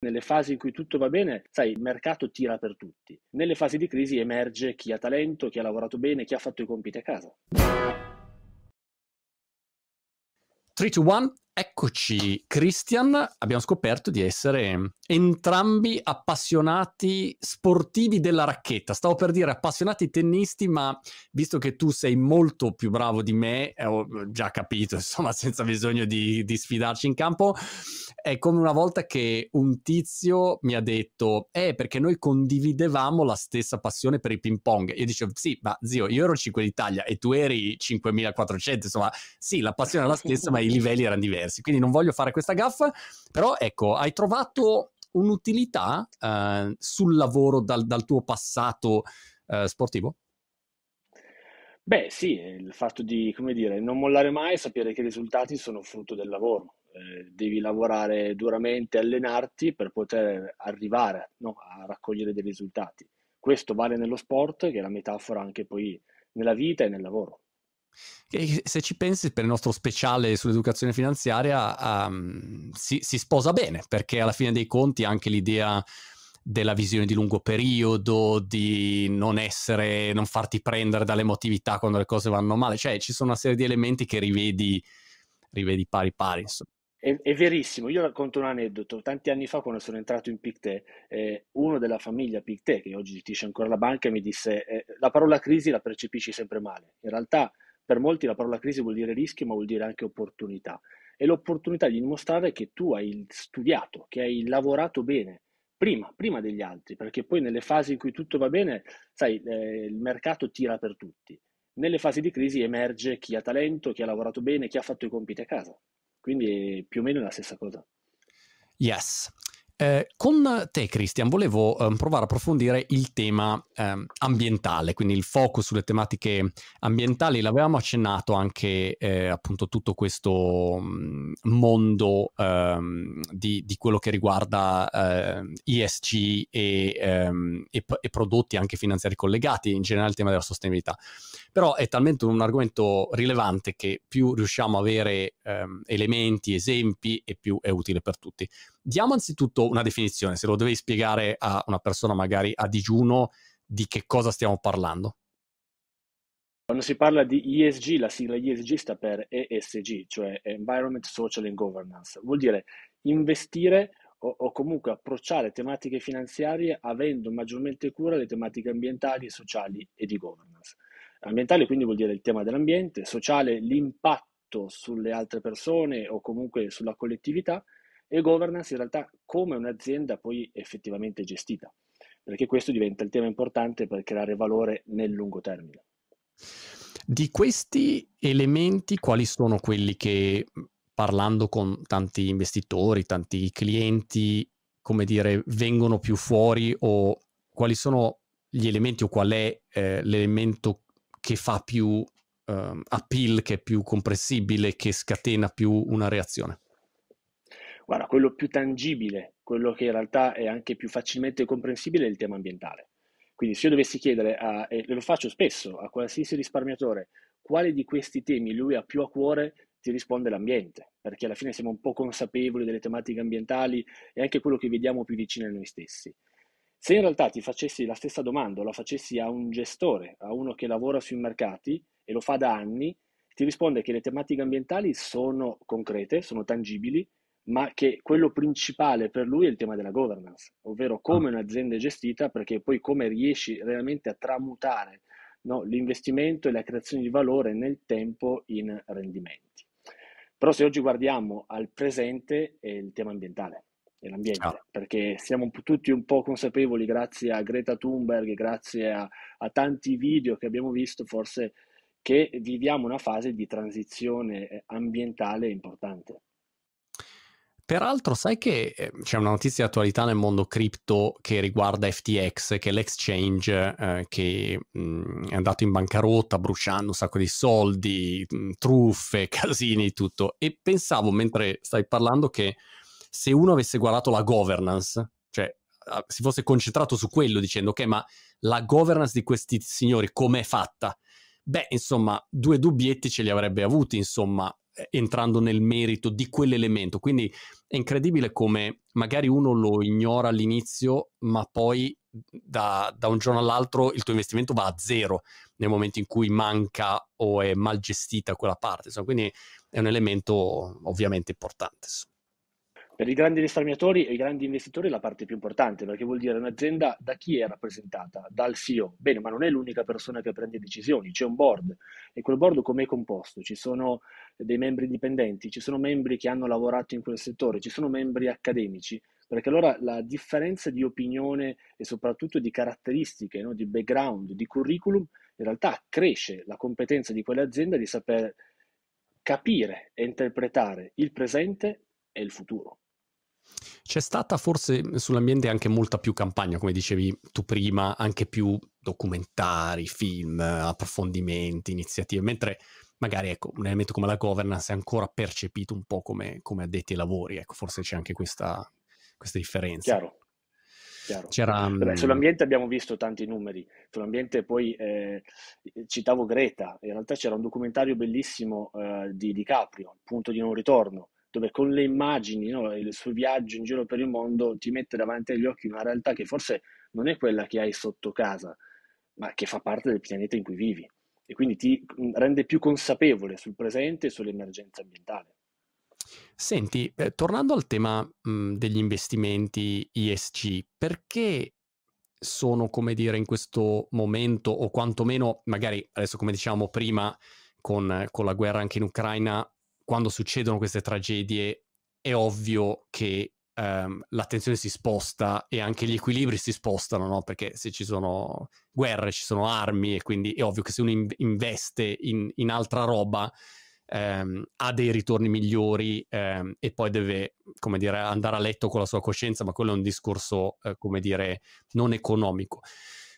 Nelle fasi in cui tutto va bene, sai, il mercato tira per tutti. Nelle fasi di crisi emerge chi ha talento, chi ha lavorato bene, chi ha fatto i compiti a casa. 3 to 1 Eccoci, Christian, abbiamo scoperto di essere entrambi appassionati sportivi della racchetta. Stavo per dire appassionati tennisti, ma visto che tu sei molto più bravo di me, eh, ho già capito, insomma, senza bisogno di, di sfidarci in campo, è come una volta che un tizio mi ha detto, eh, perché noi condividevamo la stessa passione per il ping pong. Io dicevo, sì, ma zio, io ero 5 d'Italia e tu eri 5400, insomma, sì, la passione era la stessa, ma i livelli erano diversi diversi, quindi non voglio fare questa gaffa, però ecco, hai trovato un'utilità eh, sul lavoro dal, dal tuo passato eh, sportivo? Beh, sì, il fatto di, come dire, non mollare mai, sapere che i risultati sono frutto del lavoro. Eh, devi lavorare duramente, allenarti per poter arrivare, no, a raccogliere dei risultati. Questo vale nello sport, che è la metafora anche poi nella vita e nel lavoro. E se ci pensi, per il nostro speciale sull'educazione finanziaria um, si, si, sposa bene, perché alla fine dei conti anche l'idea della visione di lungo periodo, di non essere, non farti prendere dall'emotività quando le cose vanno male, cioè ci sono una serie di elementi che rivedi, rivedi pari pari. Insomma. È, è, verissimo, io racconto un aneddoto. Tanti anni fa, quando sono entrato in Pictet, eh, uno della famiglia Pictet, che oggi gestisce ancora la banca, mi disse: eh, La parola crisi la percepisci sempre male. In realtà, per molti la parola crisi vuol dire rischio, ma vuol dire anche opportunità. È l'opportunità di dimostrare che tu hai studiato, che hai lavorato bene, prima, prima degli altri, perché poi nelle fasi in cui tutto va bene, sai, eh, il mercato tira per tutti. Nelle fasi di crisi emerge chi ha talento, chi ha lavorato bene, chi ha fatto i compiti a casa. Quindi più o meno la stessa cosa. Yes. Eh, con te, Christian, volevo eh, provare a approfondire il tema eh, ambientale, quindi il focus sulle tematiche ambientali. L'avevamo accennato anche eh, appunto tutto questo mm, mondo ehm, di, di, quello che riguarda ESG eh, e, ehm, e, e, prodotti anche finanziari collegati, in generale il tema della sostenibilità. Però è talmente un argomento rilevante che più riusciamo a avere ehm, elementi, esempi e più è utile per tutti. Diamo anzitutto una definizione, se lo devi spiegare a una persona magari a digiuno di che cosa stiamo parlando. Quando si parla di ESG, la sigla ESG sta per ESG, cioè Environment, Social and Governance. Vuol dire investire o, o, comunque approcciare tematiche finanziarie avendo maggiormente cura le tematiche ambientali, sociali e di governance. Ambientale quindi vuol dire il tema dell'ambiente, sociale l'impatto sulle altre persone o comunque sulla collettività e governance in realtà come un'azienda poi effettivamente gestita, perché questo diventa il tema importante per creare valore nel lungo termine. Di questi elementi, quali sono quelli che parlando con tanti investitori, tanti clienti, come dire, vengono più fuori o quali sono gli elementi o qual è eh, l'elemento che fa più eh, appeal, che è più comprensibile, che scatena più una reazione? Guarda, quello più tangibile, quello che in realtà è anche più facilmente comprensibile è il tema ambientale. Quindi se io dovessi chiedere, a, e lo faccio spesso, a qualsiasi risparmiatore, quale di questi temi lui ha più a cuore, ti risponde l'ambiente, perché alla fine siamo un po' consapevoli delle tematiche ambientali e anche quello che vediamo più vicino a noi stessi. Se in realtà ti facessi la stessa domanda la facessi a un gestore, a uno che lavora sui mercati e lo fa da anni, ti risponde che le tematiche ambientali sono concrete, sono tangibili, ma che quello principale per lui è il tema della governance, ovvero come ah. un'azienda è gestita, perché poi come riesci realmente a tramutare no, l'investimento e la creazione di valore nel tempo in rendimenti. Però se oggi guardiamo al presente è il tema ambientale e l'ambiente, ah. perché siamo tutti un po' consapevoli grazie a Greta Thunberg, grazie a, a tanti video che abbiamo visto, forse che viviamo una fase di transizione ambientale importante. Peraltro, sai che eh, c'è una notizia di attualità nel mondo cripto che riguarda FTX, che è l'exchange eh, che mh, mm, è andato in bancarotta bruciando un sacco di soldi, mh, mm, truffe, casini, tutto. E pensavo mentre stai parlando che se uno avesse guardato la governance, cioè si fosse concentrato su quello dicendo ok, ma la governance di questi signori com'è fatta? Beh, insomma, due dubbietti ce li avrebbe avuti, insomma, entrando nel merito di quell'elemento. Quindi è incredibile come magari uno lo ignora all'inizio, ma poi da, da, un giorno all'altro il tuo investimento va a zero nel momento in cui manca o è mal gestita quella parte. Insomma, quindi è un elemento ovviamente importante. Per i grandi risparmiatori e i grandi investitori è la parte più importante, perché vuol dire un'azienda da chi è rappresentata? Dal CEO. Bene, ma non è l'unica persona che prende decisioni, c'è un board. E quel board come è composto? Ci sono dei membri indipendenti, ci sono membri che hanno lavorato in quel settore, ci sono membri accademici, perché allora la differenza di opinione e soprattutto di caratteristiche, no? di background, di curriculum, in realtà cresce la competenza di quell'azienda di saper capire e interpretare il presente e il futuro. C'è stata forse sull'ambiente anche molta più campagna, come dicevi tu prima, anche più documentari, film, approfondimenti, iniziative, mentre magari ecco, un elemento come la governance è ancora percepito un po' come, come addetti ai lavori, ecco, forse c'è anche questa, questa differenza. Chiaro. Chiaro. Vabbè, sull'ambiente abbiamo visto tanti numeri, sull'ambiente poi eh, citavo Greta, in realtà c'era un documentario bellissimo eh, di DiCaprio, il punto di non ritorno, dove con le immagini, no, il suo viaggio in giro per il mondo ti mette davanti agli occhi una realtà che forse non è quella che hai sotto casa, ma che fa parte del pianeta in cui vivi e quindi ti rende più consapevole sul presente e sull'emergenza ambientale. Senti, eh, tornando al tema mh, degli investimenti ESG, perché sono, come dire, in questo momento, o quantomeno, magari adesso come diciamo prima, con, con la guerra anche in Ucraina, quando succedono queste tragedie è ovvio che um, l'attenzione si sposta e anche gli equilibri si spostano, no? Perché se ci sono guerre, ci sono armi e quindi è ovvio che se uno in- investe in, in, altra roba um, ha dei ritorni migliori um, e poi deve, come dire, andare a letto con la sua coscienza, ma quello è un discorso, uh, come dire, non economico.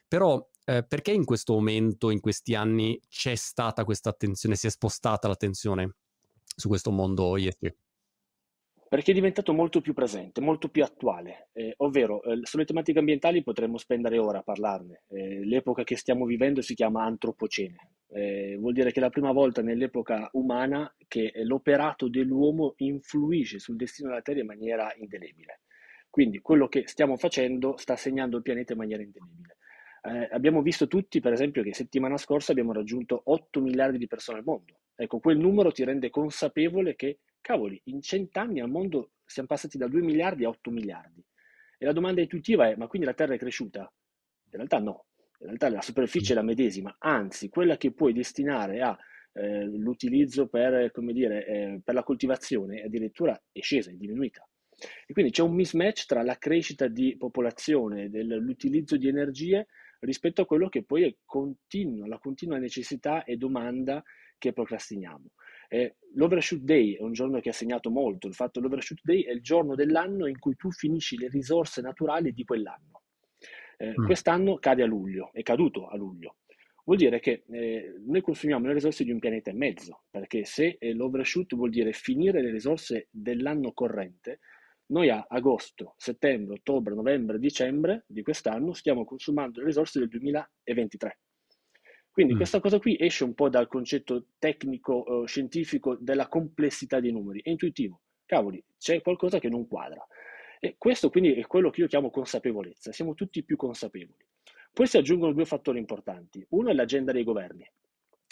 Però uh, perché in questo momento, in questi anni, c'è stata questa attenzione, si è spostata l'attenzione su questo mondo ISP? Perché è diventato molto più presente, molto più attuale, eh, ovvero eh, sulle tematiche ambientali potremmo spendere ore a parlarne. Eh, l'epoca che stiamo vivendo si chiama antropocene, eh, vuol dire che è la prima volta nell'epoca umana che l'operato dell'uomo influisce sul destino della Terra in maniera indelebile. Quindi quello che stiamo facendo sta segnando il pianeta in maniera indelebile. Eh, abbiamo visto tutti, per esempio, che settimana scorsa abbiamo raggiunto 8 miliardi di persone al mondo. Ecco, quel numero ti rende consapevole che, cavoli, in cent'anni al mondo siamo passati da 2 miliardi a 8 miliardi. E la domanda intuitiva è, ma quindi la Terra è cresciuta? In realtà no, in realtà la superficie è la medesima, anzi quella che puoi destinare all'utilizzo eh, per, eh, per la coltivazione addirittura è scesa, è diminuita. E quindi c'è un mismatch tra la crescita di popolazione, dell'utilizzo di energie rispetto a quello che poi è continuo, la continua necessità e domanda che procrastiniamo. Eh, l'Overshoot Day è un giorno che ha segnato molto, il fatto che l'Overshoot Day è il giorno dell'anno in cui tu finisci le risorse naturali di quell'anno. Eh, mm. Quest'anno cade a luglio, è caduto a luglio. Vuol dire che eh, noi consumiamo le risorse di un pianeta e mezzo, perché se eh, l'overshoot vuol dire finire le risorse dell'anno corrente, noi a agosto, settembre, ottobre, novembre, dicembre di quest'anno stiamo consumando le risorse del 2023. Quindi mm. questa cosa qui esce un po' dal concetto tecnico, eh, scientifico della complessità dei numeri, è intuitivo. Cavoli, c'è qualcosa che non quadra. E questo quindi è quello che io chiamo consapevolezza, siamo tutti più consapevoli. Poi si aggiungono due fattori importanti. Uno è l'agenda dei governi.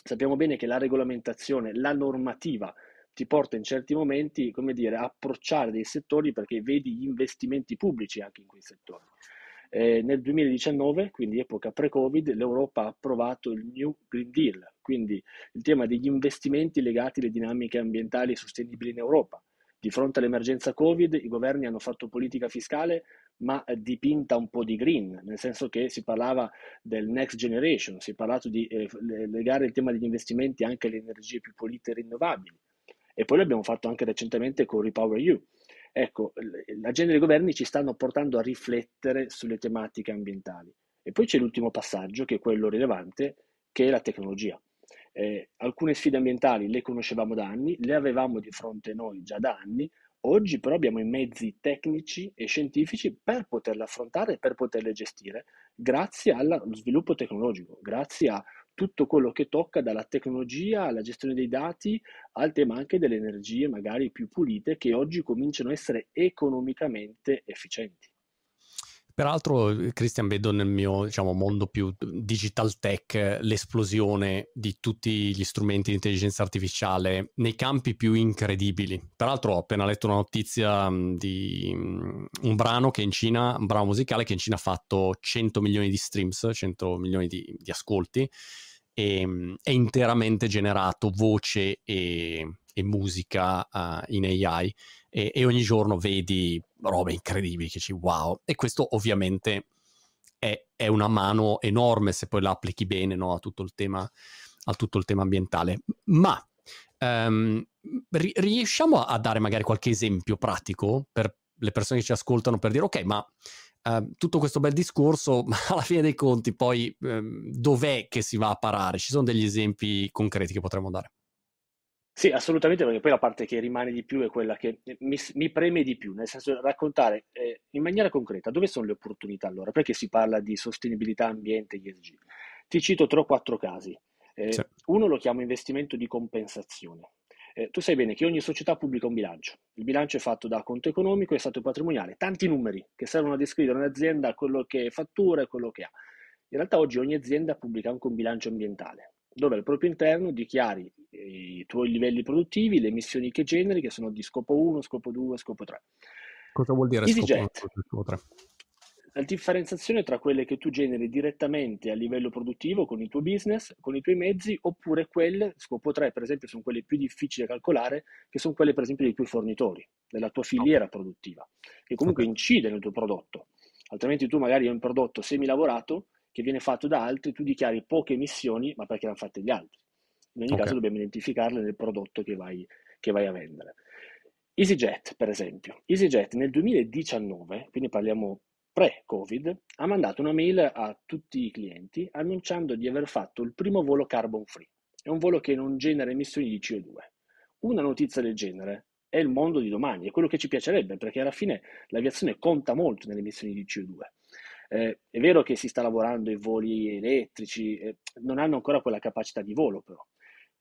Sappiamo bene che la regolamentazione, la normativa ti porta in certi momenti, come dire, a approcciare dei settori perché vedi gli investimenti pubblici anche in quei settori. Eh, nel 2019, quindi epoca pre-Covid, l'Europa ha approvato il New Green Deal, quindi il tema degli investimenti legati alle dinamiche ambientali sostenibili in Europa. Di fronte all'emergenza Covid, i governi hanno fatto politica fiscale, ma dipinta un po' di green, nel senso che si parlava del next generation, si è parlato di eh, legare il tema degli investimenti anche alle energie più pulite e rinnovabili e poi l'abbiamo fatto anche recentemente con Repower You. Ecco, l'agenda dei governi ci stanno portando a riflettere sulle tematiche ambientali. E poi c'è l'ultimo passaggio, che è quello rilevante, che è la tecnologia. Eh, alcune sfide ambientali le conoscevamo da anni, le avevamo di fronte noi già da anni, oggi però abbiamo i mezzi tecnici e scientifici per poterle affrontare e per poterle gestire, grazie allo sviluppo tecnologico, grazie a tutto quello che tocca dalla tecnologia alla gestione dei dati al tema anche delle energie magari più pulite che oggi cominciano a essere economicamente efficienti. Peraltro, Christian, vedo nel mio diciamo, mondo più digital tech l'esplosione di tutti gli strumenti di intelligenza artificiale nei campi più incredibili. Peraltro, ho appena letto una notizia di un brano che in Cina, un brano musicale che in Cina ha fatto 100 milioni di streams, 100 milioni di, di ascolti, e è interamente generato voce e, e musica uh, in AI e, e, ogni giorno vedi robe incredibili che ci wow. E questo ovviamente è, è una mano enorme se poi la applichi bene no, a, tutto il tema, a tutto il tema ambientale. Ma um, ri- riusciamo a dare magari qualche esempio pratico per le persone che ci ascoltano per dire ok ma Uh, tutto questo bel discorso, ma alla fine dei conti poi um, dov'è che si va a parare? Ci sono degli esempi concreti che potremmo dare? Sì, assolutamente, perché poi la parte che rimane di più è quella che mi, mi preme di più, nel senso raccontare eh, in maniera concreta dove sono le opportunità allora, perché si parla di sostenibilità ambiente e ESG. Ti cito tre o quattro casi. Eh, sì. Uno lo chiamo investimento di compensazione. Eh, tu sai bene che ogni società pubblica un bilancio. Il bilancio è fatto da conto economico e stato patrimoniale, tanti numeri che servono a descrivere un'azienda, quello che fattura e quello che ha. In realtà oggi ogni azienda pubblica anche un bilancio ambientale dove al proprio interno dichiari i tuoi livelli produttivi, le emissioni che generi, che sono di scopo 1, scopo 2, scopo 3. Cosa vuol dire EasyJet, scopo 1 scopo 3? La differenziazione tra quelle che tu generi direttamente a livello produttivo con il tuo business, con i tuoi mezzi, oppure quelle, scopo 3 per esempio, sono quelle più difficili da calcolare, che sono quelle per esempio dei tuoi fornitori, della tua filiera produttiva, che comunque okay. incide nel tuo prodotto. Altrimenti tu magari hai un prodotto semi-lavorato che viene fatto da altri, tu dichiari poche emissioni, ma perché l'hanno fatte gli altri. In ogni okay. caso dobbiamo identificarle nel prodotto che vai, che vai a vendere. EasyJet, per esempio. EasyJet nel 2019, quindi parliamo pre-Covid, ha mandato una mail a tutti i clienti annunciando di aver fatto il primo volo carbon free. È un volo che non genera emissioni di CO2. Una notizia del genere è il mondo di domani, è quello che ci piacerebbe, perché alla fine l'aviazione conta molto nelle emissioni di CO2. Eh, è vero che si sta lavorando ai voli elettrici, eh, non hanno ancora quella capacità di volo però.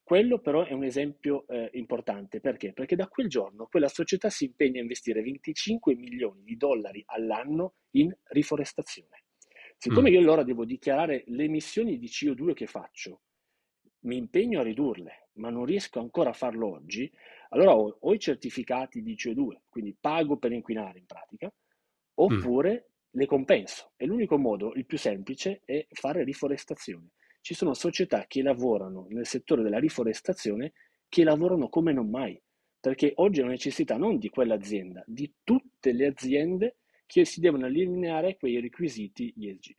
Quello però è un esempio eh, importante perché? Perché da quel giorno quella società si impegna a investire 25 milioni di dollari all'anno in riforestazione. Siccome mm. io allora devo dichiarare le emissioni di CO2 che faccio, mi impegno a ridurle, ma non riesco ancora a farlo oggi, allora ho, ho i certificati di CO2, quindi pago per inquinare in pratica, mm. oppure mm le compenso. E l'unico modo, il più semplice, è fare riforestazione. Ci sono società che lavorano nel settore della riforestazione che lavorano come non mai, perché oggi è una necessità non di quell'azienda, di tutte le aziende che si devono allineare quei requisiti ESG.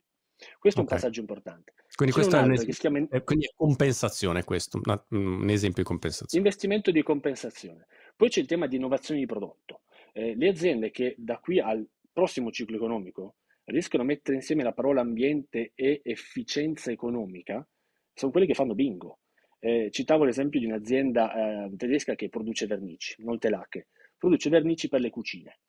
Questo okay. è un passaggio importante. Quindi, questo è, un es- chiama... quindi è compensazione questo, un esempio di compensazione. Investimento di compensazione. Poi c'è il tema di innovazione di prodotto. Eh, le aziende che da qui al prossimo ciclo economico riescono a mettere insieme la parola ambiente e efficienza economica, sono quelli che fanno bingo. Eh, citavo l'esempio di un'azienda eh, tedesca che produce vernici, molte lacche, produce vernici per le cucine.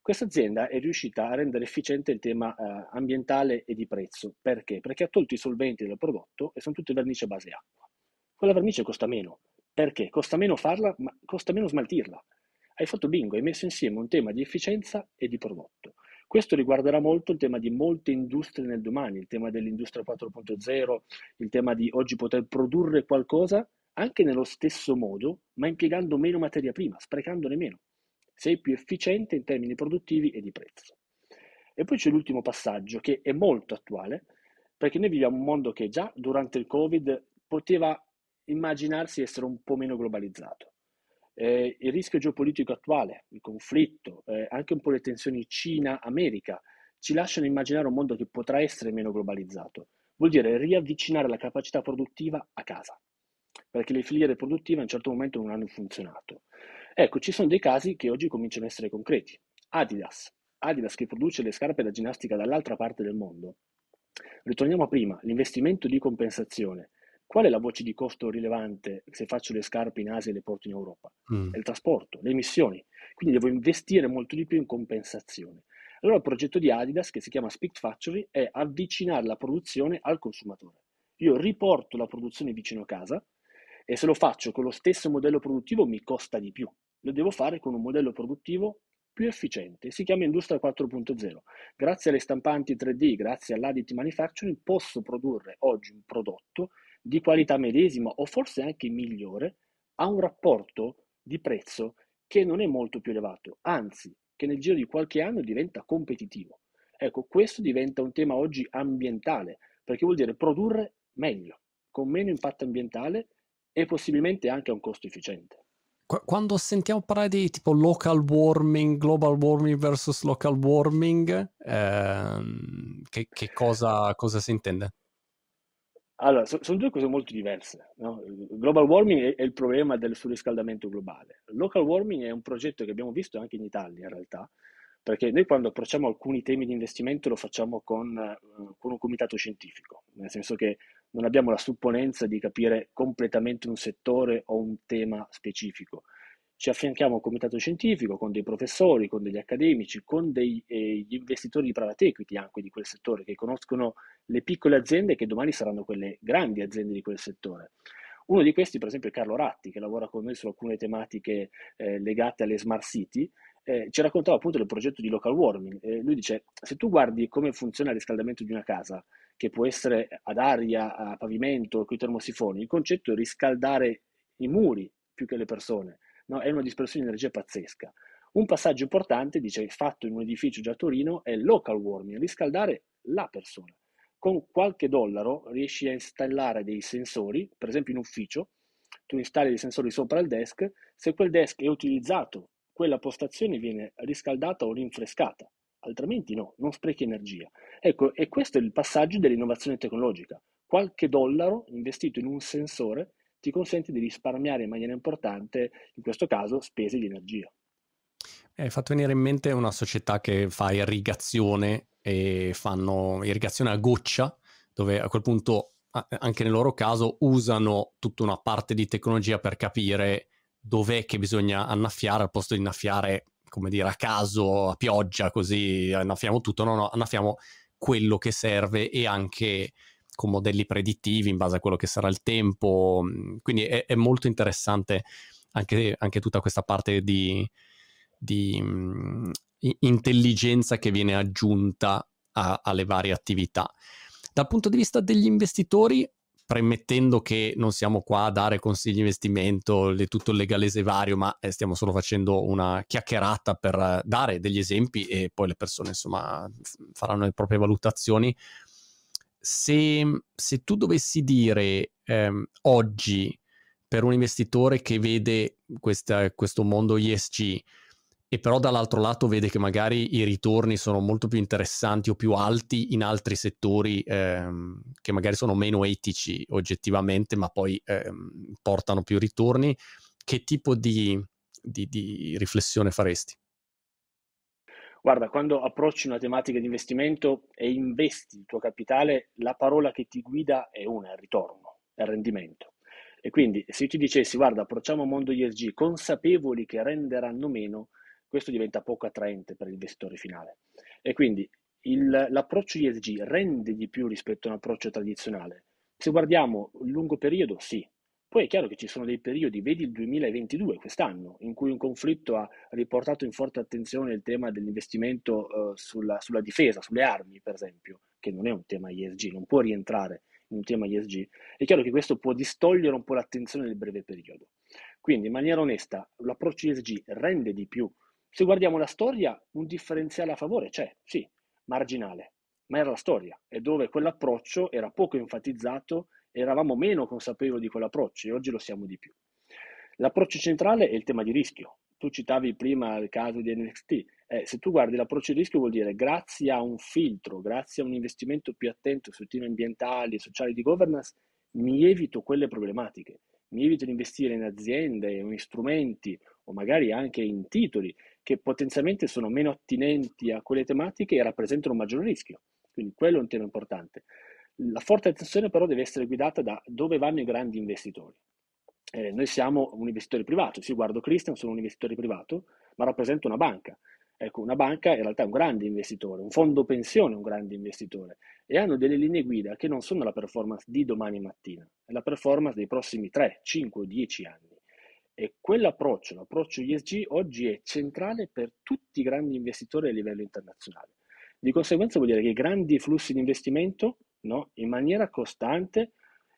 Questa azienda è riuscita a rendere efficiente il tema eh, ambientale e di prezzo. Perché? Perché ha tolto i solventi del prodotto e sono tutte vernici a base acqua. Quella vernice costa meno. Perché? Costa meno farla, ma costa meno smaltirla. Hai fatto bingo, hai messo insieme un tema di efficienza e di prodotto. Questo riguarderà molto il tema di molte industrie nel domani, il tema dell'industria 4.0, il tema di oggi poter produrre qualcosa anche nello stesso modo, ma impiegando meno materia prima, sprecandone meno. Sei più efficiente in termini produttivi e di prezzo. E poi c'è l'ultimo passaggio che è molto attuale, perché noi viviamo un mondo che già durante il Covid poteva immaginarsi essere un po' meno globalizzato eh, il rischio geopolitico attuale, il conflitto, eh, anche un po' le tensioni Cina-America, ci lasciano immaginare un mondo che potrà essere meno globalizzato. Vuol dire riavvicinare la capacità produttiva a casa, perché le filiere produttive a un certo momento non hanno funzionato. Ecco, ci sono dei casi che oggi cominciano a essere concreti. Adidas, Adidas che produce le scarpe da ginnastica dall'altra parte del mondo. Ritorniamo a prima, l'investimento di compensazione Qual è la voce di costo rilevante se faccio le scarpe in Asia e le porto in Europa? Mm. È il trasporto, le emissioni. Quindi devo investire molto di più in compensazione. Allora il progetto di Adidas, che si chiama Speak Factory, è avvicinare la produzione al consumatore. io riporto la produzione vicino a casa e se lo faccio con lo stesso modello produttivo mi costa di più. Lo devo fare con un modello produttivo più efficiente, si chiama Industria 4.0. Grazie alle stampanti 3D, grazie all'additive manufacturing, posso produrre oggi un prodotto di qualità medesima o forse anche migliore a un rapporto di prezzo che non è molto più elevato, anzi che nel giro di qualche anno diventa competitivo. Ecco, questo diventa un tema oggi ambientale, perché vuol dire produrre meglio, con meno impatto ambientale e possibilmente anche a un costo efficiente. Quando sentiamo parlare di tipo local warming, global warming versus local warming, ehm, che, che cosa, cosa si intende? Allora, so, sono due cose molto diverse. No? Global warming è, è, il problema del surriscaldamento globale. Local warming è un progetto che abbiamo visto anche in Italia, in realtà, perché noi quando approcciamo alcuni temi di investimento lo facciamo con, uh, con un comitato scientifico, nel senso che non abbiamo la supponenza di capire completamente un settore o un tema specifico ci affianchiamo a un comitato scientifico con dei professori, con degli accademici, con degli eh, investitori di private equity anche di quel settore che conoscono le piccole aziende che domani saranno quelle grandi aziende di quel settore. Uno di questi, per esempio, è Carlo Ratti, che lavora con noi su alcune tematiche eh, legate alle smart city. Eh, ci raccontava appunto del progetto di local warming. Eh, lui dice: Se tu guardi come funziona il riscaldamento di una casa, che può essere ad aria, a pavimento, con i termosifoni, il concetto è riscaldare i muri più che le persone no? è una dispersione di energia pazzesca. Un passaggio importante, dice, fatto in un edificio già a Torino, è local warming, riscaldare la persona. Con qualche dollaro riesci a installare dei sensori, per esempio in ufficio, tu installi dei sensori sopra il desk, se quel desk è utilizzato, quella postazione viene riscaldata o rinfrescata, altrimenti no, non sprechi energia. Ecco, e questo è il passaggio dell'innovazione tecnologica. Qualche dollaro investito in un sensore ti consente di risparmiare in maniera importante, in questo caso, spese di energia. Hai fatto venire in mente una società che fa irrigazione e fanno irrigazione a goccia, dove a quel punto, anche nel loro caso, usano tutta una parte di tecnologia per capire dov'è che bisogna annaffiare al posto di annaffiare, come dire, a caso, a pioggia, così annaffiamo tutto, no, no, annaffiamo quello che serve e anche con modelli predittivi in base a quello che sarà il tempo. Mm, quindi è, è molto interessante anche, anche, tutta questa parte di, di um, intelligenza che viene aggiunta a, alle varie attività. Dal punto di vista degli investitori, premettendo che non siamo qua a dare consigli di investimento, le, tutto il legalese vario, ma eh, stiamo solo facendo una chiacchierata per dare degli esempi e poi le persone insomma faranno le proprie valutazioni. Se, se tu dovessi dire ehm, oggi per un investitore che vede questa, questo mondo ESG e però dall'altro lato vede che magari i ritorni sono molto più interessanti o più alti in altri settori ehm, che magari sono meno etici oggettivamente, ma poi ehm, portano più ritorni, che tipo di, di, di riflessione faresti? Guarda, quando approcci una tematica di investimento e investi il tuo capitale, la parola che ti guida è una, è il ritorno, è il rendimento. E quindi se io ti dicessi, guarda, approcciamo un mondo ESG consapevoli che renderanno meno, questo diventa poco attraente per l'investitore finale. E quindi il, l'approccio ESG rende di più rispetto a un approccio tradizionale. Se guardiamo il lungo periodo, sì, poi è chiaro che ci sono dei periodi, vedi il 2022, quest'anno, in cui un conflitto ha riportato in forte attenzione il tema dell'investimento uh, sulla, sulla, difesa, sulle armi, per esempio, che non è un tema ISG, non può rientrare in un tema ISG. È chiaro che questo può distogliere un po' l'attenzione nel breve periodo. Quindi, in maniera onesta, l'approccio ISG rende di più. Se guardiamo la storia, un differenziale a favore c'è, sì, marginale, ma era la storia, e dove quell'approccio era poco enfatizzato eravamo meno consapevoli di quell'approccio e oggi lo siamo di più. L'approccio centrale è il tema di rischio. Tu citavi prima il caso di NXT. Eh, se tu guardi l'approccio di rischio vuol dire grazie a un filtro, grazie a un investimento più attento sui temi ambientali e sociali di governance, mi evito quelle problematiche. Mi evito di investire in aziende, in strumenti o magari anche in titoli che potenzialmente sono meno attinenti a quelle tematiche e rappresentano un maggior rischio. Quindi quello è un tema importante. La forte attenzione però deve essere guidata da dove vanno i grandi investitori. Eh, noi siamo un investitore privato, sì, guardo Christian, sono un investitore privato, ma rappresento una banca. Ecco, una banca in realtà è un grande investitore, un fondo pensione è un grande investitore e hanno delle linee guida che non sono la performance di domani mattina, è la performance dei prossimi 3, 5 o 10 anni. E quell'approccio, l'approccio ESG, oggi è centrale per tutti i grandi investitori a livello internazionale. Di conseguenza vuol dire che i grandi flussi di investimento, no, in maniera costante,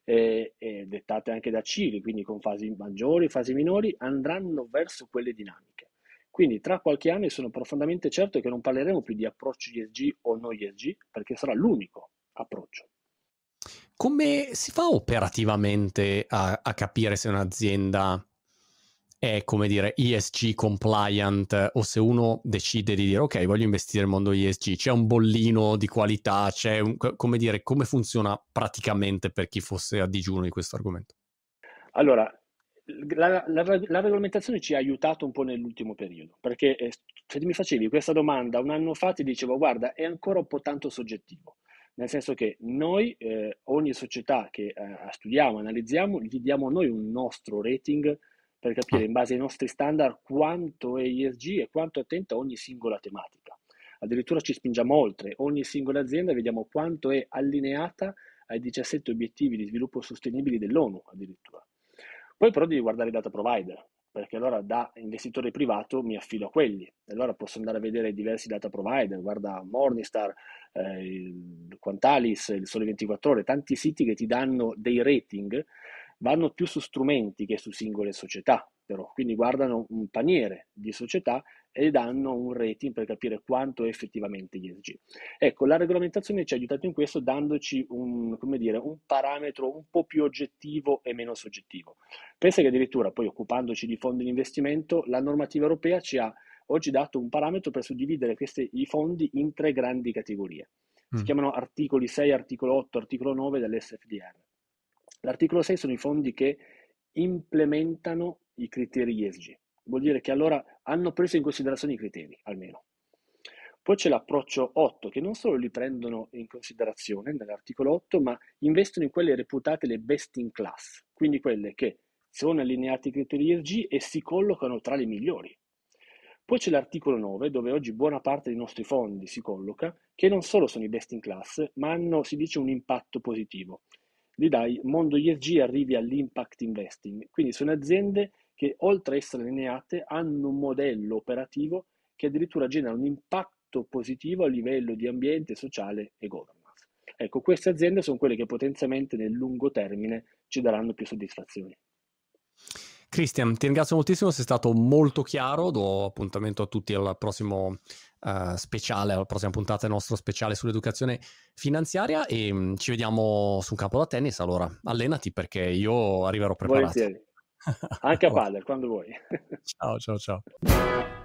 eh, eh, dettate anche da Cili, quindi con fasi maggiori, fasi minori, andranno verso quelle dinamiche. Quindi tra qualche anno sono profondamente certo che non parleremo più di approccio ESG o no ESG, perché sarà l'unico approccio. Come si fa operativamente a, a capire se un'azienda è, come dire, ESG compliant o se uno decide di dire ok, voglio investire nel mondo ESG, c'è un bollino di qualità, c'è un, come dire, come funziona praticamente per chi fosse a digiuno di questo argomento? Allora, la, la, la, regolamentazione ci ha aiutato un po' nell'ultimo periodo, perché eh, se mi facevi questa domanda un anno fa ti dicevo guarda è ancora un po' tanto soggettivo, nel senso che noi, eh, ogni società che eh, studiamo, analizziamo, gli diamo noi un nostro rating per capire ah. in base ai nostri standard quanto è ESG e quanto è attenta a ogni singola tematica. Addirittura ci spingiamo oltre, ogni singola azienda vediamo quanto è allineata ai 17 obiettivi di sviluppo sostenibili dell'ONU addirittura. Poi però devi guardare i data provider, perché allora da investitore privato mi affido a quelli. Allora posso andare a vedere diversi data provider, guarda Morningstar, eh, il Quantalis, il Sole 24 Ore, tanti siti che ti danno dei rating, vanno più su strumenti che su singole società, però. Quindi guardano un paniere di società e danno un rating per capire quanto è effettivamente ESG. Ecco, la regolamentazione ci ha aiutato in questo dandoci un, dire, un parametro un po' più oggettivo e meno soggettivo. Pensa che addirittura poi occupandoci di fondi di investimento, la normativa europea ci ha oggi dato un parametro per suddividere questi, i fondi in tre grandi categorie. Si mm. chiamano articoli 6, articolo 8, articolo 9 dell'SFDR. L'articolo 6 sono i fondi che implementano i criteri ESG vuol dire che allora hanno preso in considerazione i criteri, almeno. Poi c'è l'approccio 8, che non solo li prendono in considerazione nell'articolo 8, ma investono in quelle reputate le best in class, quindi quelle che sono allineate ai criteri ESG e si collocano tra le migliori. Poi c'è l'articolo 9, dove oggi buona parte dei nostri fondi si colloca, che non solo sono i best in class, ma hanno, si dice, un impatto positivo. Lì dai mondo ESG arrivi all'impact investing, quindi sono aziende che oltre a essere allineate hanno un modello operativo che addirittura genera un impatto positivo a livello di ambiente, sociale e governance. Ecco, queste aziende sono quelle che potenzialmente nel lungo termine ci daranno più soddisfazioni. Cristian, ti ringrazio moltissimo, sei stato molto chiaro, do appuntamento a tutti al prossimo uh, speciale, alla prossima puntata del nostro speciale sull'educazione finanziaria e um, ci vediamo su un campo da tennis, allora allenati perché io arriverò preparato. Volentieri. Anche a padel, quando vuoi. ciao, ciao, ciao.